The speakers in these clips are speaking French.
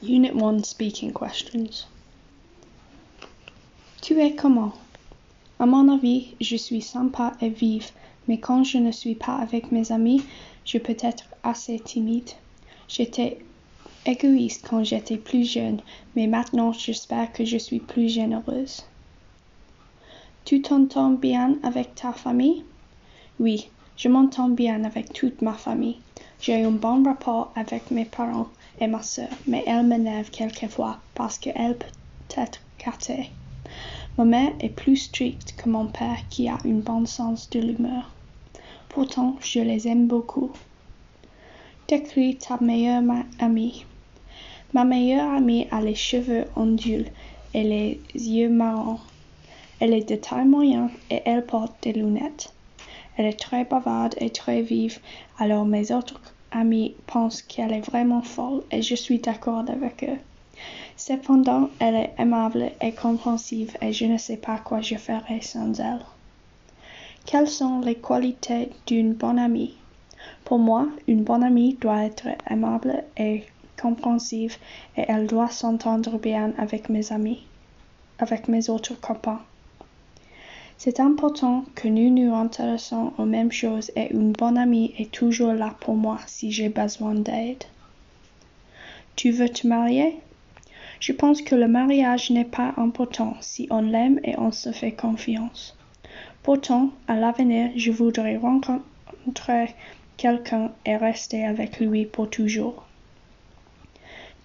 Unit 1 Speaking Questions. Tu es comment? À mon avis, je suis sympa et vive, mais quand je ne suis pas avec mes amis, je peux être assez timide. J'étais égoïste quand j'étais plus jeune, mais maintenant j'espère que je suis plus généreuse. Tu t'entends bien avec ta famille? Oui, je m'entends bien avec toute ma famille. J'ai un bon rapport avec mes parents et ma sœur, mais elle m'énerve quelquefois parce qu'elle peut être gâtée. Ma mère est plus stricte que mon père qui a un bon sens de l'humeur. Pourtant, je les aime beaucoup. Décris ta meilleure amie. Ma meilleure amie a les cheveux ondulés et les yeux marrons. Elle est de taille moyenne et elle porte des lunettes. Elle est très bavarde et très vive, alors mes autres amis pensent qu'elle est vraiment folle et je suis d'accord avec eux. Cependant, elle est aimable et compréhensive et je ne sais pas quoi je ferais sans elle. Quelles sont les qualités d'une bonne amie? Pour moi, une bonne amie doit être aimable et compréhensive et elle doit s'entendre bien avec mes amis, avec mes autres copains. C'est important que nous nous intéressons aux mêmes choses et une bonne amie est toujours là pour moi si j'ai besoin d'aide. Tu veux te marier? Je pense que le mariage n'est pas important si on l'aime et on se fait confiance. Pourtant, à l'avenir, je voudrais rencontrer quelqu'un et rester avec lui pour toujours.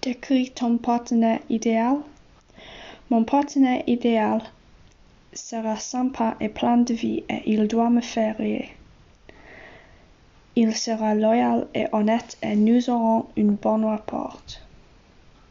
Décris ton partenaire idéal? Mon partenaire idéal sera sympa et plein de vie et il doit me faire rire. Il sera loyal et honnête et nous aurons une bonne rapport.